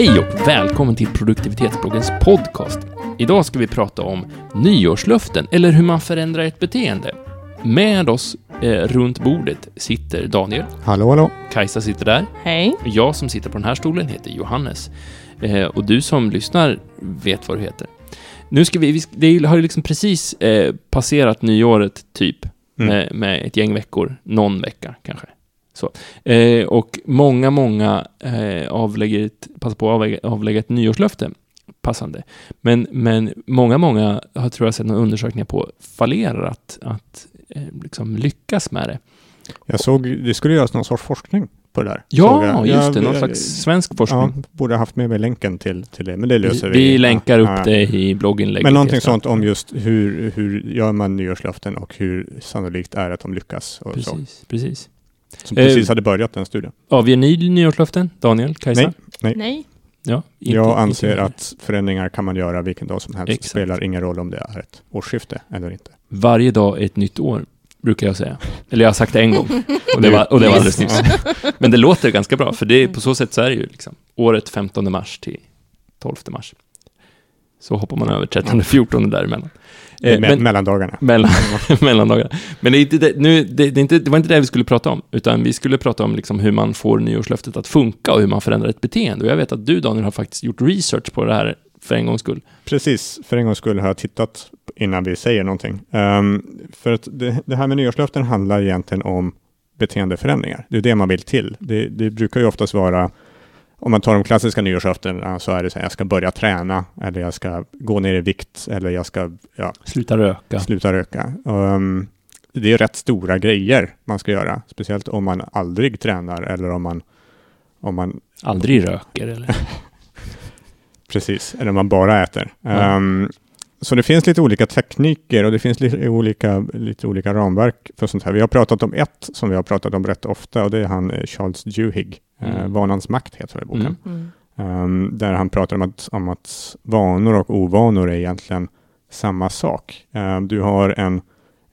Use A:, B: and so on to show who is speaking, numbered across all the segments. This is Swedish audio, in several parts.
A: Hej och välkommen till produktivitetsbloggens podcast. Idag ska vi prata om nyårslöften, eller hur man förändrar ett beteende. Med oss eh, runt bordet sitter Daniel,
B: Hallå, hallå.
A: Kajsa sitter där,
C: Hej.
A: jag som sitter på den här stolen heter Johannes. Eh, och du som lyssnar vet vad du heter. Nu ska vi, det har ju liksom precis eh, passerat nyåret, typ,
B: Mm.
A: med, med ett gäng veckor, någon vecka kanske. Så. Eh, och många, många eh, avlägger ett, passar på att avlägga, avlägga ett nyårslöfte, passande. Men, men många, många har tror jag sett några undersökningar på fallerar att, att eh, liksom lyckas med det.
B: Jag såg, det skulle göras någon sorts forskning på det där.
A: Ja,
B: jag.
A: just
B: Jag-
A: det, någon
B: jag-
A: slags svensk forskning.
B: Ja, borde haft med mig länken till, till det, men det löser vi.
A: Vi länkar upp
B: ja.
A: det i blogginlägget.
B: Men någonting sånt om just hur, hur gör man nyårslöften och hur sannolikt är att de lyckas. Och så.
A: Precis, precis.
B: Som precis
A: Eh,
B: hade börjat den studien.
A: Avger ni nyårslöften? Daniel, Kajsa?
B: Nej.
C: Nej.
A: Ja, inte-
B: jag anser att förändringar kan man göra vilken dag som helst.
A: Exakt.
B: Det spelar ingen roll om det är ett årsskifte eller inte.
A: Varje dag är ett nytt år, brukar jag säga. Eller jag har sagt det en gång, och det var, och det var alldeles nyss. Men det låter ganska bra, för det, på så sätt så är det ju liksom året 15 mars till 12 mars. Så hoppar man över 13 14 däremellan. Eh,
B: me- mellandagarna.
A: mellan, mellandagarna. Men det, är inte det, nu, det, det, är inte, det var inte det vi skulle prata om, utan vi skulle prata om liksom hur man får nyårslöftet att funka och hur man förändrar ett beteende. Och jag vet att du, Daniel, har faktiskt gjort research på det här för en gångs skull.
B: Precis, för en gångs skull har jag tittat innan vi säger någonting. Ehm, för att det, det här med nyårslöften handlar egentligen om beteendeförändringar. Det är det man vill till. Det, det brukar ju oftast vara, om man tar de klassiska nyårslöftena, så är det så här, jag ska börja träna, eller jag ska gå ner i vikt, eller jag ska ja,
A: Sluta röka.
B: sluta röka. Ehm, det är rätt stora grejer man ska göra, speciellt om man aldrig tränar, eller om man, om man
A: Aldrig röker, eller?
B: Precis, eller om man bara äter. Ehm, så det finns lite olika tekniker och det finns lite olika, lite olika ramverk för sånt här. Vi har pratat om ett som vi har pratat om rätt ofta och det är han eh, Charles Duhigg. Eh,
A: Mm.
B: Vanans makt heter det boken.
A: Mm.
C: Mm.
B: Ehm, där han pratar om att, om att vanor och ovanor är egentligen samma sak. Ehm, du, har en,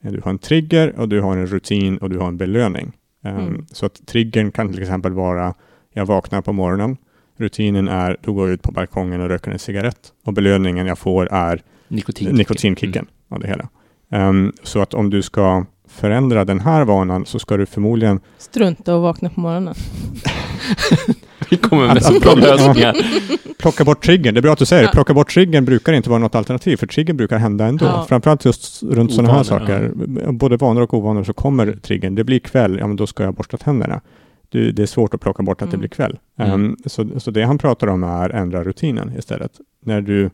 B: du har en trigger och du har en rutin och du har en belöning. Ehm,
C: Mm.
B: Så att triggern kan till exempel vara, jag vaknar på morgonen, rutinen är, då går jag ut på balkongen och röker en cigarett. Och belöningen jag får är
A: Nikotin.
B: nikotinkicken av det hela. Ehm, så att om du ska förändra den här vanan så ska du förmodligen
C: Strunta och vakna på morgonen.
A: Vi kommer med så
B: att
A: bra
B: plocka-
A: lösningar.
B: plocka bort triggern. Det är bra att du säger det.
C: Ja.
B: Plocka bort triggern brukar inte vara något alternativ, för triggern brukar hända ändå.
C: Ja.
B: Framförallt just runt sådana här saker. Både vanor och ovanor så kommer triggern. Det blir kväll, ja men då ska jag borsta tänderna. Det, det är svårt att plocka bort att det
C: Mm.
B: blir kväll.
A: Mm.
B: Ehm, så, så det han pratar om är ändra rutinen istället. När du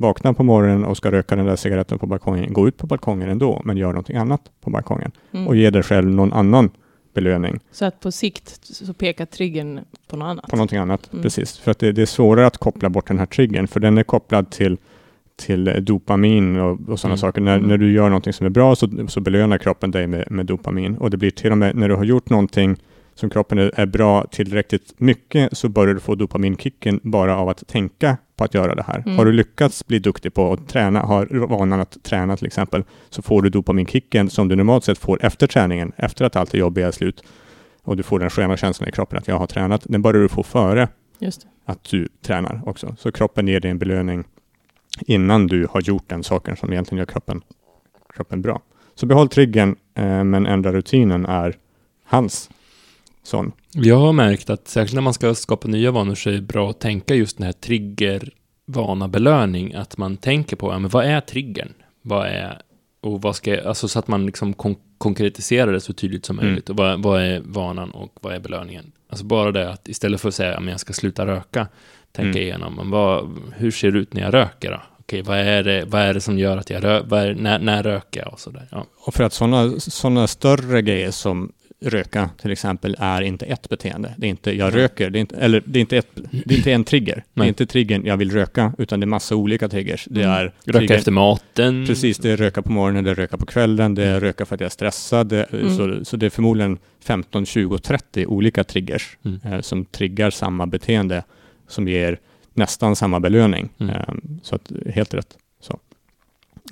B: vaknar på morgonen och ska röka den där cigaretten på balkongen, gå ut på balkongen ändå, men gör någonting annat på balkongen.
C: Mm.
B: Och ge dig själv någon annan belöning
C: Så att på sikt så pekar triggern på något annat.
B: på någonting annat.
C: Mm.
B: Precis, för att det, det är svårare att koppla bort den här triggern, för den är kopplad till, till dopamin och, och sådana
A: Mm.
B: saker. När,
C: Mm.
B: när du gör någonting som är bra så, så belönar kroppen dig med, med dopamin. Och det blir till och med när du har gjort någonting som kroppen är, bra tillräckligt mycket så börjar du få dopaminkicken bara av att tänka på att göra det här.
C: Mm.
B: Har du lyckats bli duktig på att träna, har vanan att träna till exempel, så får du dopaminkicken som du normalt sett får efter träningen, efter att allt det jobbiga är slut. Och du får den sköna känslan i kroppen att jag har tränat. Den börjar du få före att du tränar också. Så kroppen ger dig en belöning innan du har gjort den saken som egentligen gör kroppen, kroppen bra. Så behåll triggern, eh, men ändra rutinen är hans sån.
A: Jag har märkt att särskilt när man ska skapa nya vanor så är det bra att tänka just den här trigger, vana, belöning. Att man tänker på, ja, men vad är triggern? Vad är, och vad ska jag, alltså så att man liksom kon- konkretiserar det så tydligt som
B: Mm.
A: möjligt. Och vad, vad är vanan och vad är belöningen? Alltså bara det att istället för att säga, ja, men jag ska sluta röka, tänka
B: Mm.
A: igenom, men vad, hur ser det ut när jag röker då? Okej, vad är det, vad är det som gör att jag röker, när, när röker jag och sådär? Ja.
B: Och för att sådana såna större grejer som röka till exempel är inte ett beteende. Det är inte jag röker, det är inte, eller det är inte, ett, det är inte en trigger. Det
A: Nej.
B: är inte triggern jag vill röka, utan det är massa olika triggers. Det
C: Mm.
B: är
A: Röka
B: triggern-
A: efter maten.
B: Precis, det är röka på morgonen, det är röka på kvällen, det är röka för att jag är stressad. Det,
C: Mm.
B: så, så det är förmodligen 15, 20, 30 olika triggers
A: Mm.
B: eh, som triggar samma beteende som ger nästan samma belöning.
A: Mm.
B: Eh, så att, helt rätt.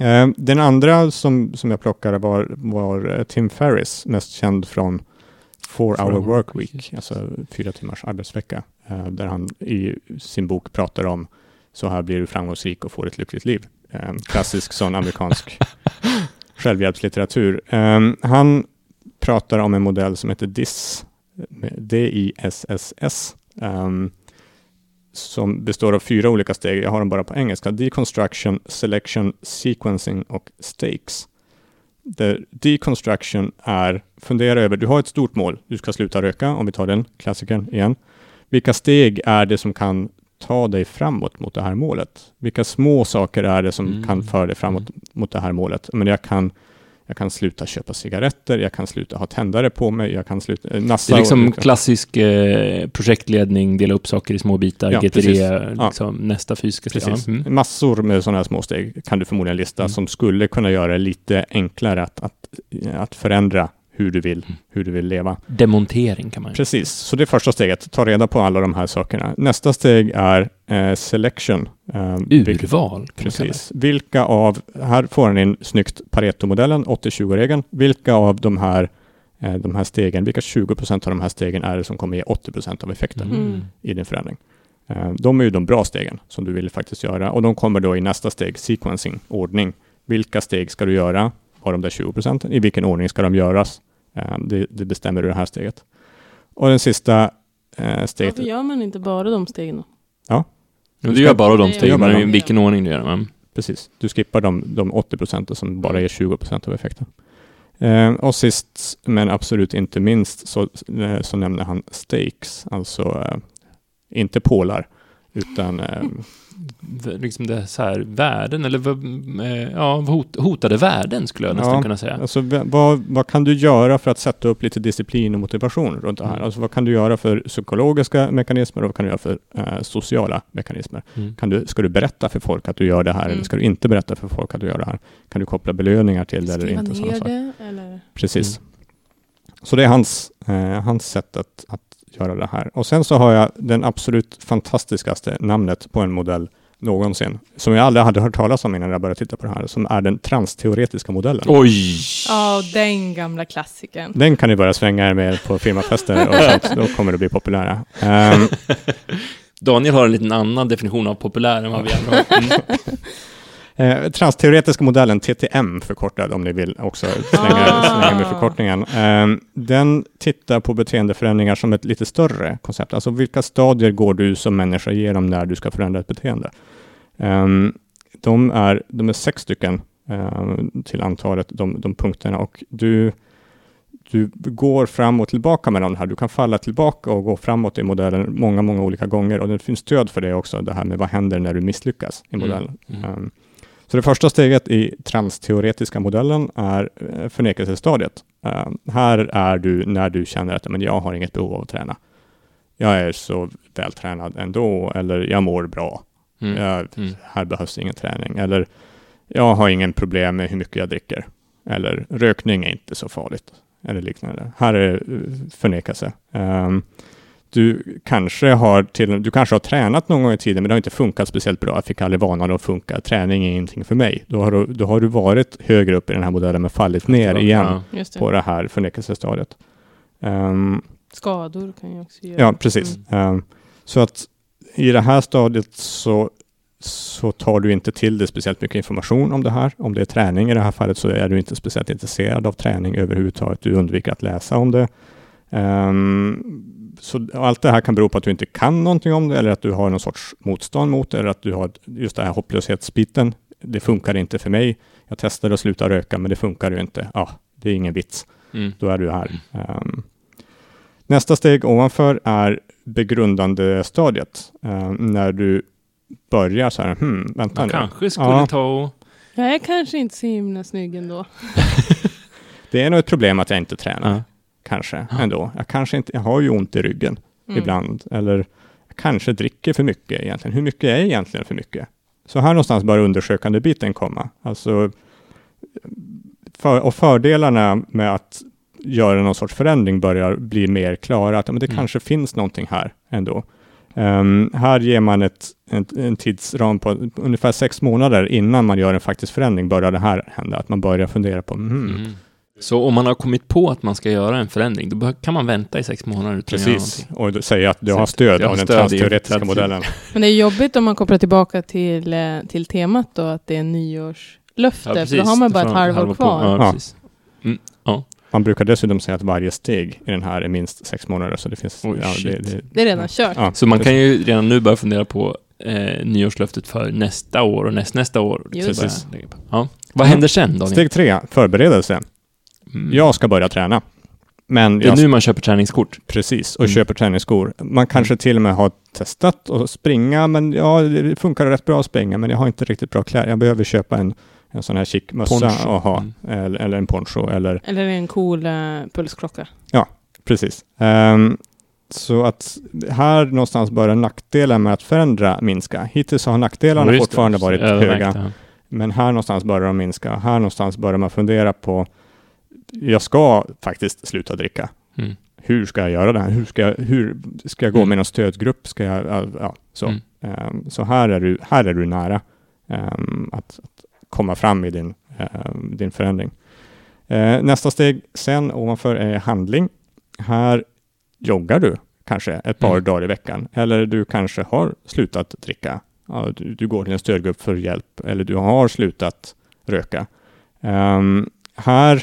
B: Eh, den andra som, som jag plockade var, var eh, Tim Ferris, mest känd från Four Hour Work
A: Week,
B: alltså fyra timmars arbetsvecka. eh, där han i sin bok pratar om så här blir du framgångsrik och får ett lyckligt liv. Klassisk sån amerikansk självhjälpslitteratur. Han pratar om en modell som heter DISS, D-I-S-S-S, som består av fyra olika steg. Jag har dem bara på engelska. Deconstruction, Selection, Sequencing och Stakes. Där deconstruction är, fundera över, du har ett stort mål, du ska sluta röka, om vi tar den klassikern igen. Vilka steg är det som kan ta dig framåt mot det här målet? Vilka små saker är det som
A: Mm.
B: kan föra dig framåt mot det här målet? Men jag kan, jag kan sluta köpa cigaretter, jag kan sluta ha tändare på mig, jag kan sluta eh,
A: Det
B: nassa.
A: är liksom
B: och-
A: klassisk eh, projektledning, dela upp saker i små bitar,
B: Ja,
A: GTD,
B: precis. Ja.
A: liksom, nästa fysiska steg.
B: Precis.
A: Mm.
B: Massor med sådana här små steg kan du förmodligen lista
A: Mm.
B: som skulle kunna göra det lite enklare att, att, att förändra hur du vill,
A: Mm.
B: hur du vill leva.
A: Demontering kan man ju
B: Precis, så det är första steget. Ta reda på alla de här sakerna. Nästa steg är eh, selection. Eh,
A: Urval. kan man kalla
B: Precis. Vilka av, här får han in snyggt Pareto-modellen, 80-20-regeln. Vilka av de här, eh, de här stegen, vilka 20 procent av de här stegen är det som kommer ge 80 procent av effekten
C: Mm.
B: i din förändring? Eh, de är ju de bra stegen som du vill faktiskt göra och de kommer då i nästa steg, sequencing, ordning. Vilka steg ska du göra? Av de där 20 procenten? I vilken ordning ska de göras? Eh, det, det bestämmer du det här steget. Och den sista eh, steget,
C: Varför gör man inte bara de stegen då?
A: Ja, Du gör bara de stegen, men i vilken ordning du gör dem.
B: Precis, du skippar de, de 80 procenten som bara ger 20 procent av effekten. Eh, och sist, men absolut inte minst, så, eh, så nämner han stakes, alltså eh, inte pålar, utan eh,
A: Liksom det så här, värden, eller eh, ja, hot, hotade värden skulle jag nästan
B: Ja,
A: kunna säga.
B: alltså, vad, vad kan du göra för att sätta upp lite disciplin och motivation runt det här?
A: Mm.
B: Alltså, vad kan du göra för psykologiska mekanismer och vad kan du göra för eh, sociala mekanismer?
A: Mm.
B: Kan du, ska du berätta för folk att du gör det här
C: Mm.
B: eller ska du inte berätta för folk att du gör det här? Kan du koppla belöningar till det eller
C: Skriva
B: inte? sådana
C: ner det eller?
B: Precis. Så det är hans, eh, hans sätt att, att göra det här. Och sen så har jag den absolut fantastiskaste namnet på en modell någonsin, som jag aldrig hade hört talas om innan jag började titta på det här, som är den transteoretiska modellen.
A: Oj!
C: Ja, den gamla klassikern.
B: Den kan ni börja svänga er med på firmafester och sånt, då kommer det bli populära. Ehm,
A: Daniel har en liten annan definition av populär än vad vi andra har. Mm.
B: Eh, transteoretiska modellen, TTM förkortad om ni vill också slänga,
C: Ah.
B: slänga med förkortningen. Eh, den tittar på beteendeförändringar som ett lite större koncept. Alltså vilka stadier går du som människa igenom när du ska förändra ett beteende? Eh, de, är, de är sex stycken eh, till antalet, de, de punkterna och du du går fram och tillbaka med de här. Du kan falla tillbaka och gå framåt i modellen många, många olika gånger och det finns stöd för det också, det här med vad händer när du misslyckas i
A: Mm,
B: modellen.
A: mm.
B: Um, så det första steget i transteoretiska modellen är eh, förnekelsestadiet. Um, här är du när du känner att men jag har inget behov av att träna. Jag är så vältränad ändå, eller jag mår bra.
A: Mm.
B: Jag,
A: Mm.
B: här behövs ingen träning. Eller jag har ingen problem med hur mycket jag dricker. Eller rökning är inte så farligt. Eller liknande. Här är eh, förnekelse. Ehm, du, kanske har till, du kanske har tränat någon gång i tiden men det har inte funkat speciellt bra. Jag fick aldrig vanan att funka. Träning är ingenting för mig. Då har, du, då har du varit högre upp i den här modellen men fallit ner igen
C: det.
B: på det här förnekelsestadiet. Ehm,
C: Skador kan ju också göra.
B: Ja, precis.
C: Mm.
B: Ehm, så att i det här stadiet så, så tar du inte till dig speciellt mycket information om det här. Om det är träning i det här fallet så är du inte speciellt intresserad av träning överhuvudtaget. Du undviker att läsa om det. Ehm, så allt det här kan bero på att du inte kan någonting om det eller att du har någon sorts motstånd mot det eller att du har just den här hopplöshetsbiten. Det funkar inte för mig. Jag testade att sluta röka men det funkar ju inte. Ja, det är ingen vits
A: Mm.
B: då är du här. Ehm, nästa steg ovanför är begrundande stadiet. Ehm, när du börjar så här, hmm, vänta
A: Man
B: nu.
A: kanske skulle
B: Ja.
A: ta och...
C: Jag är kanske inte så himla snygg ändå.
B: Det är nog ett problem att jag inte tränar. Kanske,
A: Ja.
B: ändå. Jag kanske inte, jag har ju ont i ryggen
C: Mm.
B: ibland, eller jag kanske dricker för mycket egentligen. Hur mycket är egentligen för mycket? Så här någonstans bör undersökande biten komma. Alltså, för, och fördelarna med att göra någon sorts förändring börjar bli mer klara. Att men det
A: Mm.
B: kanske finns någonting här ändå. Ehm, här ger man ett, en, en tidsram på ungefär sex månader innan man gör en faktisk förändring börjar det här hända. Att man börjar fundera på, mhm,
A: Mm. Så om man har kommit på att man ska göra en förändring, då kan man vänta i sex månader utan att göra
B: Precis,
A: någonting.
B: och säger att du har stöd av den transteoretiska modellen.
C: Men det är jobbigt om man kopplar tillbaka till, eh, till temat då, att det är nyårslöfte. för då har man bara ett halvår kvar.
A: Ja,
B: Ja.
A: precis.
B: Man brukar dessutom säga att varje steg i den här är minst sex månader, så det finns...
A: Oj,
B: ja,
A: shit.
B: det,
C: Det är redan kört.
B: ja,
A: Så man kan ju redan nu börja fundera på eh, nyårslöftet för nästa år och näst, nästa år.
C: Just
B: det.
A: på. Ja. Vad händer sen, Daniel?
B: Steg tre, förberedelse.
A: Mm.
B: Jag ska börja träna. Men
A: Det är
B: jag,
A: nu man köper träningskort.
B: precis, och
A: Mm.
B: köper träningsskor. Man kanske till och med har testat att springa, men ja, det funkar rätt bra att springa, men jag har inte riktigt bra kläder. Jag behöver köpa en, en sån här chic mössa och ha,
A: Mm.
B: eller, eller en poncho, eller
C: Eller en cool eh, pulsklocka.
B: Precis. Ehm, så att här någonstans börjar nackdelen med att förändra minska. Hittills har nackdelarna
A: Ja, det.
B: fortfarande varit höga,
A: ja.
B: men här någonstans börjar de minska. Här någonstans börjar man fundera på, jag ska faktiskt sluta dricka.
A: Mm.
B: Hur ska jag göra det här? Hur ska jag, hur ska jag gå
A: Mm.
B: med någon stödgrupp? Ska jag, ja, så.
A: Mm.
B: Ehm, så här är du, här är du nära ehm, att, att komma fram i din, ehm, din förändring. Eh, nästa steg sen ovanför är handling. Här joggar du kanske ett par
A: Mm.
B: dagar i veckan. Eller du kanske har slutat dricka. Ja, du, du går till en stödgrupp för hjälp. Eller du har slutat röka. Här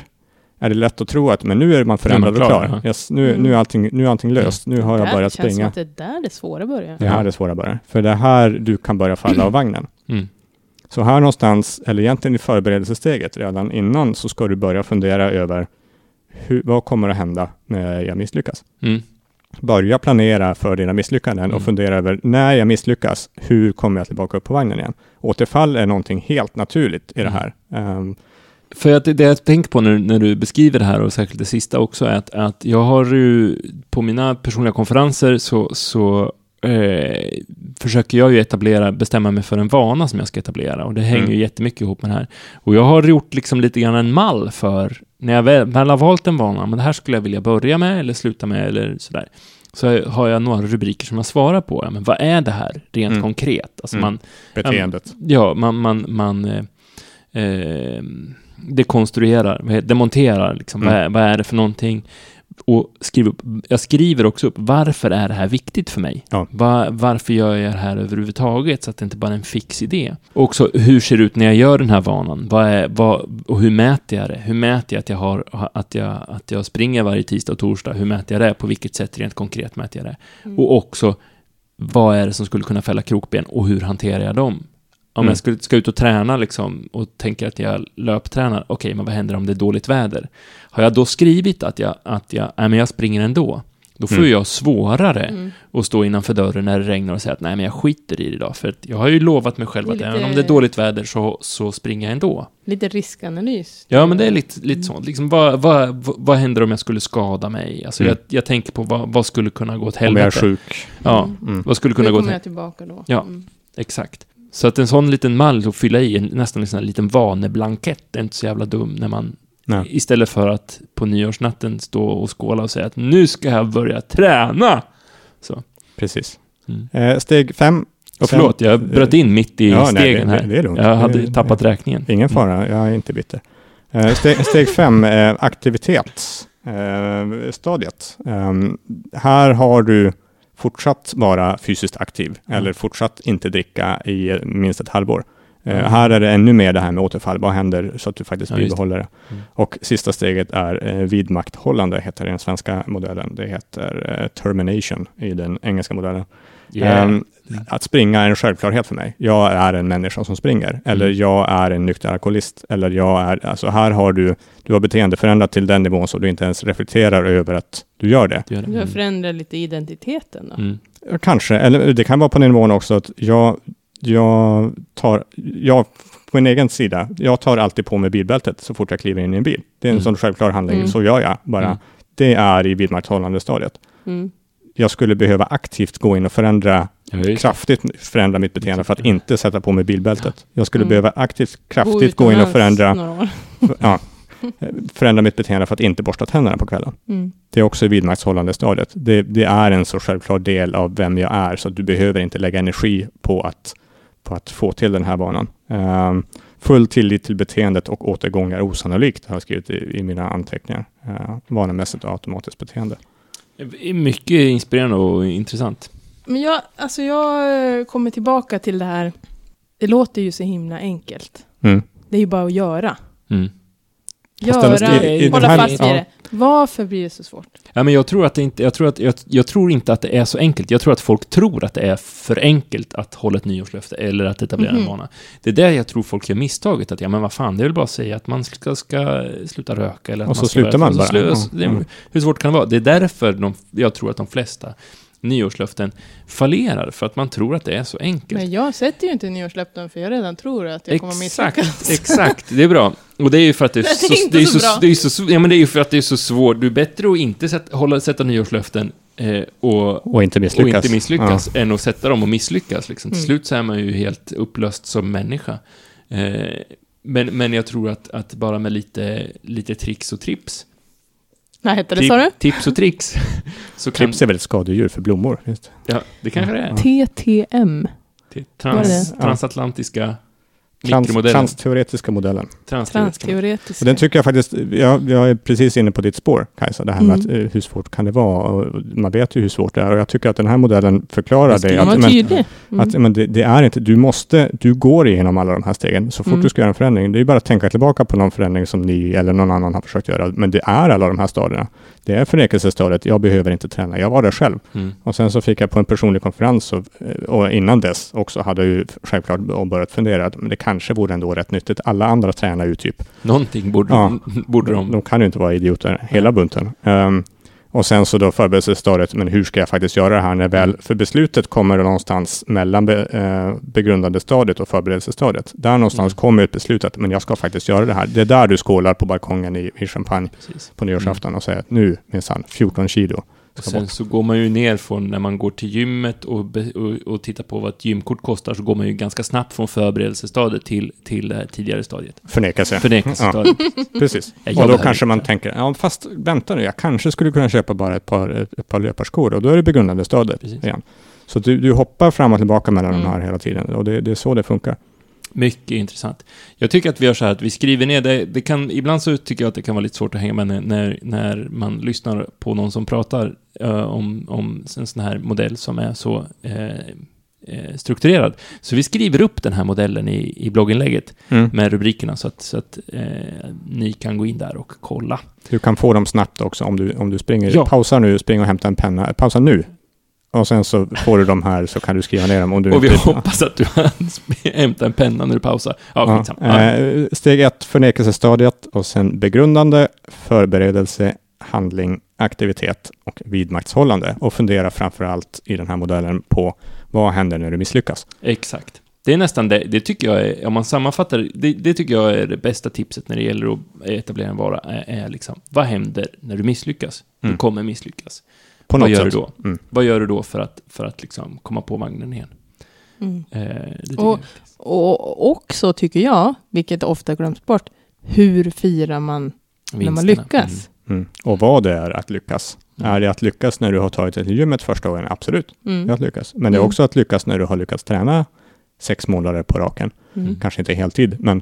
B: är det lätt att tro att men nu är man förändrad och klar. Yes, nu,
C: Mm.
B: nu, är allting, nu är allting löst. Nu har jag
C: Där
B: börjat
C: känns som
B: springa.
C: att det är där det svåra börjar.
B: Det här är svåra början. För det är här du kan börja falla av vagnen.
A: Mm.
B: Så här någonstans, eller egentligen i förberedelsesteget redan innan, så ska du börja fundera över hur, vad kommer att hända när jag misslyckas?
A: Mm.
B: Börja planera för dina misslyckanden
A: Mm.
B: och fundera över när jag misslyckas, hur kommer jag tillbaka upp på vagnen igen? Återfall är någonting helt naturligt i det
A: Mm.
B: här. Ehm,
A: För att det, det jag tänker på när, när du beskriver det här och särskilt det sista också är att, att jag har ju på mina personliga konferenser så, så eh, försöker jag ju etablera, bestämma mig för en vana som jag ska etablera och det hänger
B: Mm.
A: ju jättemycket ihop med det här. Och jag har gjort liksom lite grann en mall för när jag väl, väl har valt en vana, men det här skulle jag vilja börja med eller sluta med eller sådär. Så har jag några rubriker som jag svarar på. Ja, men vad är det här rent
B: Mm.
A: konkret? Alltså
B: Mm.
A: man,
B: beteendet.
A: Ja, man, man, man eh, eh, dekonstruerar, demonterar, liksom,
B: Mm.
A: vad, är, vad är det för någonting? Och skriver upp, jag skriver också upp, varför är det här viktigt för mig?
B: Ja.
A: Va, varför gör jag det här överhuvudtaget? Så att det inte bara är en fix idé. Och också, hur ser det ut när jag gör den här vanan? Vad är, vad, och hur mäter jag det? Hur mäter jag att jag, har, att, jag, att jag springer varje tisdag och torsdag? Hur mäter jag det? På vilket sätt rent konkret mäter jag det?
C: Mm.
A: Och också, vad är det som skulle kunna fälla krokben och hur hanterar jag dem? Om
B: Mm.
A: jag skulle, ska ut och träna liksom och tänker att jag löptränar, okej, men vad händer om det är dåligt väder? Har jag då skrivit att jag, att jag, nej men jag springer ändå, då får
B: Mm.
A: jag svårare
C: Mm.
A: att stå innanför dörren när det regnar och säga att nej men jag skiter i det idag, för att jag har ju lovat mig själv att
C: lite-
A: även om det är dåligt väder så, så springer jag ändå.
C: Lite riskanalys.
A: Ja, men det är lite, lite
C: Mm.
A: sånt. Liksom, vad, vad, vad- vad händer om jag skulle skada mig? Alltså,
B: Mm.
A: jag, jag tänker på vad, vad skulle kunna gå åt
B: Om jag är
A: helvete?
B: sjuk.
A: Ja,
C: Mm.
A: Vad skulle kunna gå åt
C: kommer
A: helvete?
C: jag tillbaka då.
A: Ja.
C: Mm.
A: Exakt. Så att en sån liten mall att fylla i, en, nästan en sån här liten vaneblankett, är inte så jävla dum när man
B: Nej.
A: istället för att på nyårsnatten stå och skåla och säga att nu ska jag börja träna.
B: Precis.
A: Mm.
B: Eh, steg fem.
A: Och förlåt, jag bröt in mitt i
B: Ja, nej,
A: stegen
B: det-
A: här.
B: det- det är lugnt.
A: jag hade
B: Det-
A: tappat räkningen.
B: Ingen
A: Mm.
B: fara, jag är inte bitter. Eh, Steg, steg fem, eh, aktivitetsstadiet. Eh, stadiet. Ehm, här har du fortsatt vara fysiskt aktiv
A: Mm.
B: eller fortsatt inte dricka i minst ett halvår. Eh,
A: Mm.
B: Här är det ännu mer det här med återfall. Vad händer så att du faktiskt
A: Ja,
B: bibehåller det?
A: Mm.
B: Och sista steget är eh, vidmakthållande, heter den svenska modellen. Det heter eh, termination i den engelska modellen.
A: Yeah.
B: Ehm, att springa är en självklarhet för mig. Jag är en människa som springer. Eller
A: Mm.
B: jag är en nykter alkoholist. Eller jag är, alltså här har du, du har beteendeförändrat till den nivån så du inte ens reflekterar över att du gör det.
A: Det gör det.
C: Du har
A: Mm.
C: förändrat lite identiteten då.
A: Mm.
B: Kanske, eller det kan vara på den nivån också att jag, jag tar, jag på min egen sida, jag tar alltid på mig bilbältet så fort jag kliver in i en bil. Det är en
A: Mm.
B: sån självklar handling,
C: Mm.
B: så gör jag bara.
A: Mm.
B: Det är i vidmakthållande stadiet.
C: Mm.
B: Jag skulle behöva aktivt gå in och förändra
A: Ja,
B: kraftigt förändra mitt beteende för att inte sätta på mig bilbältet. Jag skulle
C: Mm.
B: behöva aktivt, kraftigt gå in och förändra, ja, förändra mitt beteende för att inte borsta tänderna på kvällen.
C: Mm.
B: Det är också i vidmakthållande stadiet. Det, det är en så självklar del av vem jag är, så du behöver inte lägga energi på att, på att få till den här banan. Ehm, Full tillit till beteendet och återgång är osannolikt, har jag skrivit i, i mina anteckningar. Uh, vanemässigt och automatiskt beteende.
A: Mycket inspirerande och intressant.
C: Men jag, alltså jag eh, kommer tillbaka till det här. Det låter ju så himla enkelt.
B: Mm.
C: Det är ju bara att göra.
A: Mm.
C: Göra,
B: i- i
C: hålla
B: här-
C: fast vid
B: ja.
C: det. Varför blir det så svårt?
A: Ja, men jag tror att det inte, jag tror att, jag, jag tror inte att det är så enkelt. Jag tror att folk tror att det är för enkelt att hålla ett nyårslöfte eller att etablera
C: Mhm.
A: en vana. Det är där jag tror folk gör misstaget. Att ja, men vad fan, det är väl bara att säga att man ska, ska sluta röka eller att
B: Och så
A: man ska
B: slutar man bara.
A: det,
B: Mm.
A: Hur svårt kan det vara? Det är därför de, jag tror att de flesta nyårslöften fallerar, för att man tror att det är så enkelt.
C: Men jag sätter ju inte nyårslöften för jag redan tror att jag kommer misslyckas.
A: exakt. Det är bra. Och det är ju för att det är,
C: Det är
A: så,
C: inte
A: det är
C: så
A: så,
C: bra.
A: det är så, ja, men det är ju för att det är så svårt. Du är bättre att inte sätta, hålla, sätta nyårslöften eh, och,
B: Och inte misslyckas.
A: och inte misslyckas än att sätta dem och misslyckas. Liksom. Till
C: Mm.
A: slut så är man ju helt upplöst som människa. Eh, men, men jag tror att, att bara med lite, lite tricks och trips.
C: Vad hette det sa du?
A: Tips och tricks. så kan,
B: Trips är väl ett skadedjur för blommor? Just.
A: ja, det kanske det är.
C: TTM.
A: Trans, transatlantiska
B: Trans, transteoretiska modellen.
A: Transteoretiska.
B: Och
C: Transteoretiska.
B: den tycker jag faktiskt, jag, jag är precis inne på ditt spår Kajsa, det här med
C: Mm.
B: att, eh, hur svårt kan det vara? Och man vet ju hur svårt det är och jag tycker att den här modellen förklarar det. Att, men.
C: Mm.
B: att men det, det är inte, du måste, du går igenom alla de här stegen. Så fort
C: Mm.
B: du ska göra en förändring, det är bara att tänka tillbaka på någon förändring som ni eller någon annan har försökt göra. Men det är alla de här stadierna. Det är förnekelsestadiet, jag behöver inte träna, jag var där själv.
A: Mm.
B: Och sen så fick jag på en personlig konferens och, och innan dess också hade jag ju självklart börjat fundera, att men det kanske vore ändå rätt nyttigt. Alla andra tränar ju typ
A: Någonting borde,
B: Ja.
A: borde de...
B: de kan ju inte vara idioter, hela bunten. Ehm, och sen så då förberedelsestadiet, men hur ska jag faktiskt göra det här när väl, för beslutet kommer någonstans mellan be, eh, begrundande stadiet och förberedelsestadiet. Där någonstans
A: Mm.
B: kommer ett beslut att, men jag ska faktiskt göra det här. Det är där du skålar på balkongen i, i champagne
A: Precis.
B: på nyårsafton och säger att nu minsann, 14 kilo.
A: Och sen
B: bort.
A: så går man ju ner från när man går till gymmet och, och, och tittar på vad ett gymkort kostar, så går man ju ganska snabbt från förberedelsestadiet till, till tidigare stadiet.
B: Förnekelse.
A: Förnekelsestadiet.
B: Precis.
A: Jag
B: Och då
A: jobbar här
B: kanske man tänker, ja fast vänta nu, jag kanske skulle kunna köpa bara ett par, ett, ett par löparskor och då är det begrundande stadiet
A: Precis.
B: igen. Så du, du hoppar fram och tillbaka mellan
C: Mm.
B: de här hela tiden och det, det är så det funkar.
A: Mycket intressant. Jag tycker att vi gör så här att vi skriver ner det. det kan, ibland så tycker jag att det kan vara lite svårt att hänga med när- när, man lyssnar på någon som pratar eh, om, om en sån här modell som är så eh, strukturerad. Så vi skriver upp den här modellen i, i blogginlägget med rubrikerna så att, så att eh, ni kan gå in där och kolla.
B: Du kan få dem snabbt också om du, om du springer.
A: Ja.
B: Pausa nu, spring och hämta en penna. Pausa nu. Och sen så får du de här så kan du skriva ner dem om du
A: Och vi
B: inte...
A: hoppas att du hämtar en penna när du pausar. Ja,
B: Ja, eh, steg ett, förnekelsestadiet och sen begrundande, förberedelse, handling, aktivitet och vidmakthållande. Och fundera framför allt i den här modellen på vad händer när du misslyckas?
A: Exakt. Det är nästan det, det tycker jag är, om man sammanfattar det, det, tycker jag är det bästa tipset när det gäller att etablera en vara, är, är liksom, vad händer när du misslyckas?
B: Mm.
A: Du kommer misslyckas.
B: På
A: Vad
B: något
A: gör
B: sätt.
A: du då?
B: Mm.
A: Vad gör du då för att, för att liksom komma på vagnen igen?
C: Mm.
A: Eh,
C: Och-. Och också tycker jag, vilket ofta glöms bort, hur firar man när man
A: Vinsterna.
C: lyckas?
B: Mm. Och vad det är att lyckas.
A: Mm.
B: Är det att lyckas när du har tagit dig till gymmet första gången? Absolut, det är
C: Mm.
B: att lyckas. Men det är
C: Mm.
B: också att lyckas när du har lyckats träna sex månader på raken.
C: Mm.
B: Kanske inte heltid, men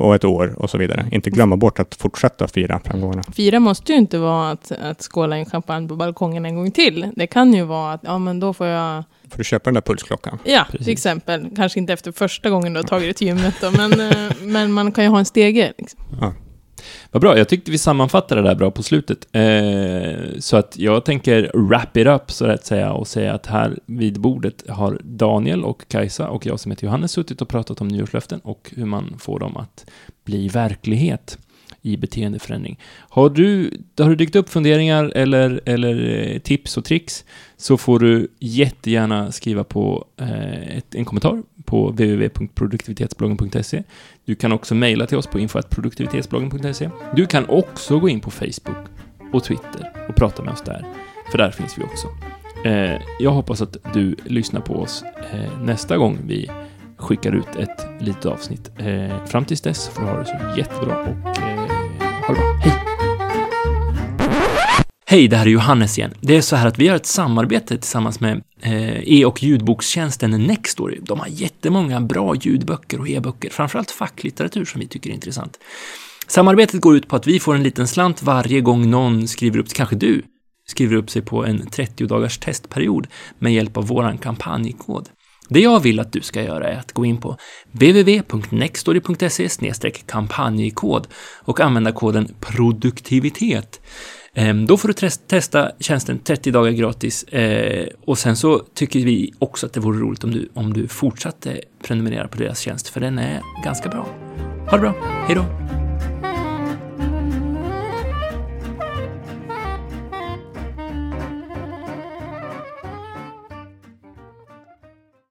B: och ett år och så vidare. Inte glömma bort att fortsätta fira framgångarna.
C: Fira måste ju inte vara att, att skåla en champagne på balkongen en gång till. Det kan ju vara att, ja men då får jag,
B: Får du köpa den där pulsklockan?
C: ja
A: Precis.
C: till exempel, kanske inte efter första gången du har tagit dig till gymmet då, men, eh, men man kan ju ha en stege. Liksom.
A: Vad bra, jag tyckte vi sammanfattade det där bra på slutet. Eh, så att jag tänker wrap it up, så att säga, och säga att här vid bordet har Daniel och Kajsa och jag som heter Johannes suttit och pratat om nyårslöften och hur man får dem att bli verklighet i beteendeförändring. Har du, har du dykt upp funderingar eller, eller eh, tips och tricks så får du jättegärna skriva på eh, ett, en kommentar på www.produktivitetsbloggen.se. Du kan också mejla till oss på info.produktivitetsbloggen.se. Du kan också gå in på Facebook och Twitter och prata med oss där, för där finns vi också. Eh, jag hoppas att du lyssnar på oss eh, nästa gång vi skickar ut ett litet avsnitt. Eh, fram tills dess får du ha det så jättebra och eh, ha det bra. Hej! Hej, det här är Johannes igen. Det är så här att vi har ett samarbete tillsammans med eh, e och ljudbokstjänsten Nextory. De har jättemånga bra ljudböcker och e-böcker, framförallt facklitteratur som vi tycker är intressant. Samarbetet går ut på att vi får en liten slant varje gång någon skriver upp, kanske du, skriver upp sig på en 30 dagars testperiod med hjälp av våran kampanjkod. Det jag vill att du ska göra är att gå in på www.nextory.se kampanjkod och använda koden produktivitet. Ehm, då får du testa tjänsten 30 dagar gratis eh, och sen så tycker vi också att det vore roligt om du, om du fortsatte prenumerera på deras tjänst för den är ganska bra. Ha det bra, hejdå!